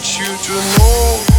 want you to know.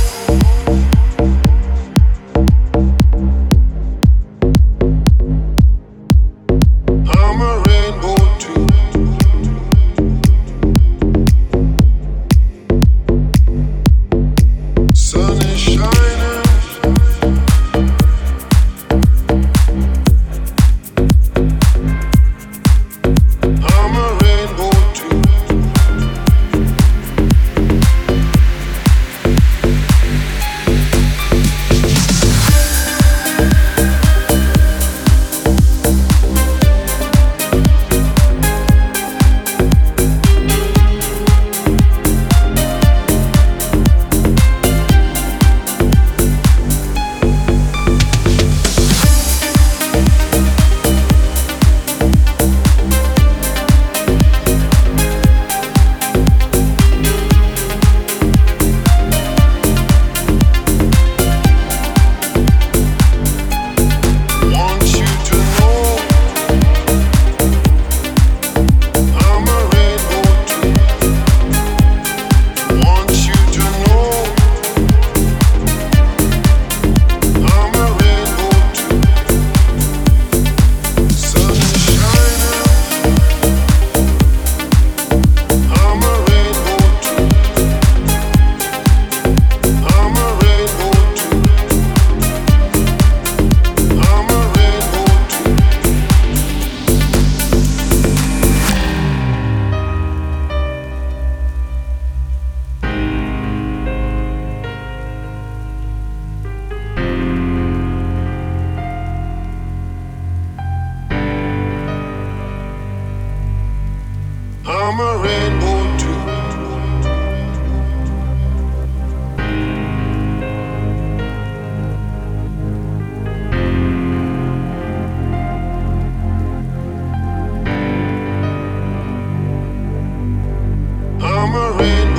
I'm a rainbow too. I'm a rainbow.